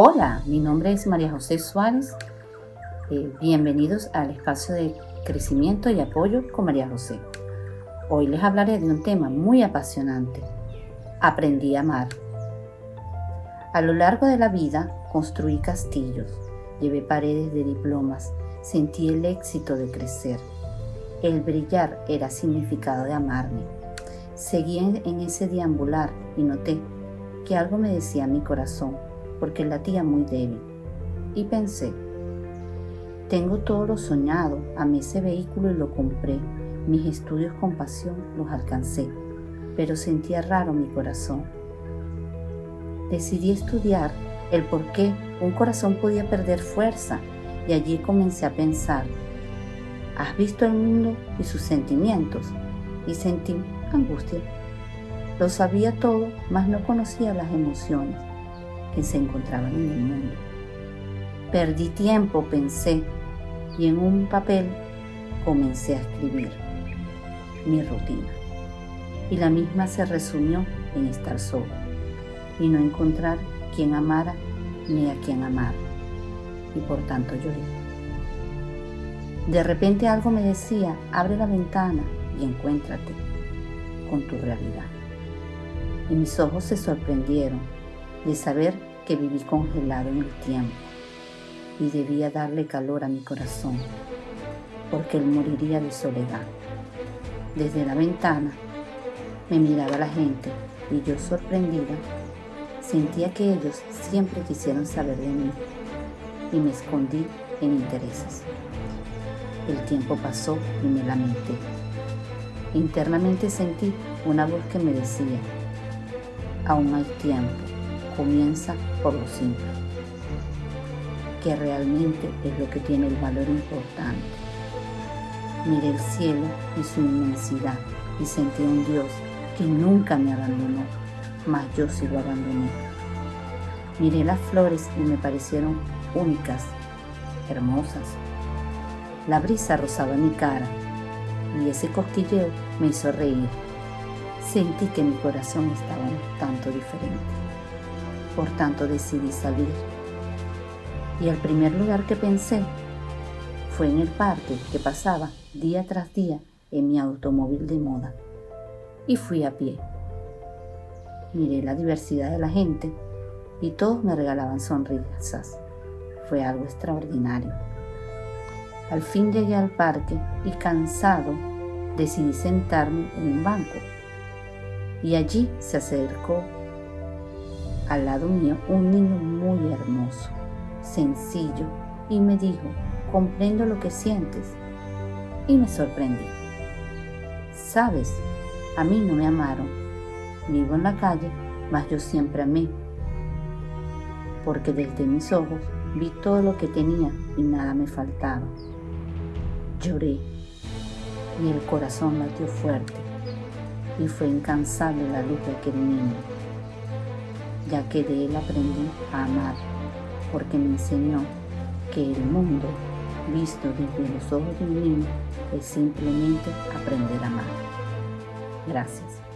Hola, mi nombre es María José Suárez. Eh, bienvenidos al espacio de crecimiento y apoyo con María José. Hoy les hablaré de un tema muy apasionante. Aprendí a amar. A lo largo de la vida construí castillos, llevé paredes de diplomas, sentí el éxito de crecer. El brillar era significado de amarme. Seguí en ese deambular y noté que algo me decía mi corazón, porque latía muy débil. Y pensé, tengo todo lo soñado, amé ese vehículo y lo compré. Mis estudios con pasión los alcancé, pero sentía raro mi corazón. Decidí estudiar el por qué un corazón podía perder fuerza y allí comencé a pensar, ¿has visto el mundo y sus sentimientos? Y sentí angustia. Lo sabía todo, mas no conocía las emociones que se encontraban en el mundo. Perdí tiempo, pensé, y en un papel comencé a escribir mi rutina. Y la misma se resumió en estar solo y no encontrar quien amara ni a quien amar. Y por tanto lloré. De repente algo me decía, abre la ventana y encuéntrate con tu realidad. Y mis ojos se sorprendieron de saber que viví congelado en el tiempo y debía darle calor a mi corazón, porque él moriría de soledad. Desde la ventana me miraba la gente y yo sorprendida sentía que ellos siempre quisieron saber de mí y me escondí en intereses. El tiempo pasó y me lamenté. Internamente sentí una voz que me decía, aún hay tiempo, comienza por lo simple, que realmente es lo que tiene el valor importante. Miré el cielo y su inmensidad y sentí un Dios que nunca me abandonó, mas yo sí lo abandoné. Miré las flores y me parecieron únicas, hermosas. La brisa rozaba mi cara y ese cosquilleo me hizo reír. Sentí que mi corazón estaba un tanto diferente. Por tanto decidí salir. Y el primer lugar que pensé fue en el parque que pasaba día tras día en mi automóvil de moda. Y fui a pie. Miré la diversidad de la gente y todos me regalaban sonrisas. Fue algo extraordinario. Al fin llegué al parque y cansado decidí sentarme en un banco. Y allí se acercó al lado mío un niño muy hermoso, sencillo, y me dijo, comprendo lo que sientes. Y me sorprendí. Sabes, a mí no me amaron. Vivo en la calle, mas yo siempre amé. Porque desde mis ojos vi todo lo que tenía y nada me faltaba. Lloré y el corazón latió fuerte y fue incansable la luz de aquel niño, ya que de él aprendí a amar, porque me enseñó que el mundo visto desde los ojos de un niño es simplemente aprender a amar. Gracias.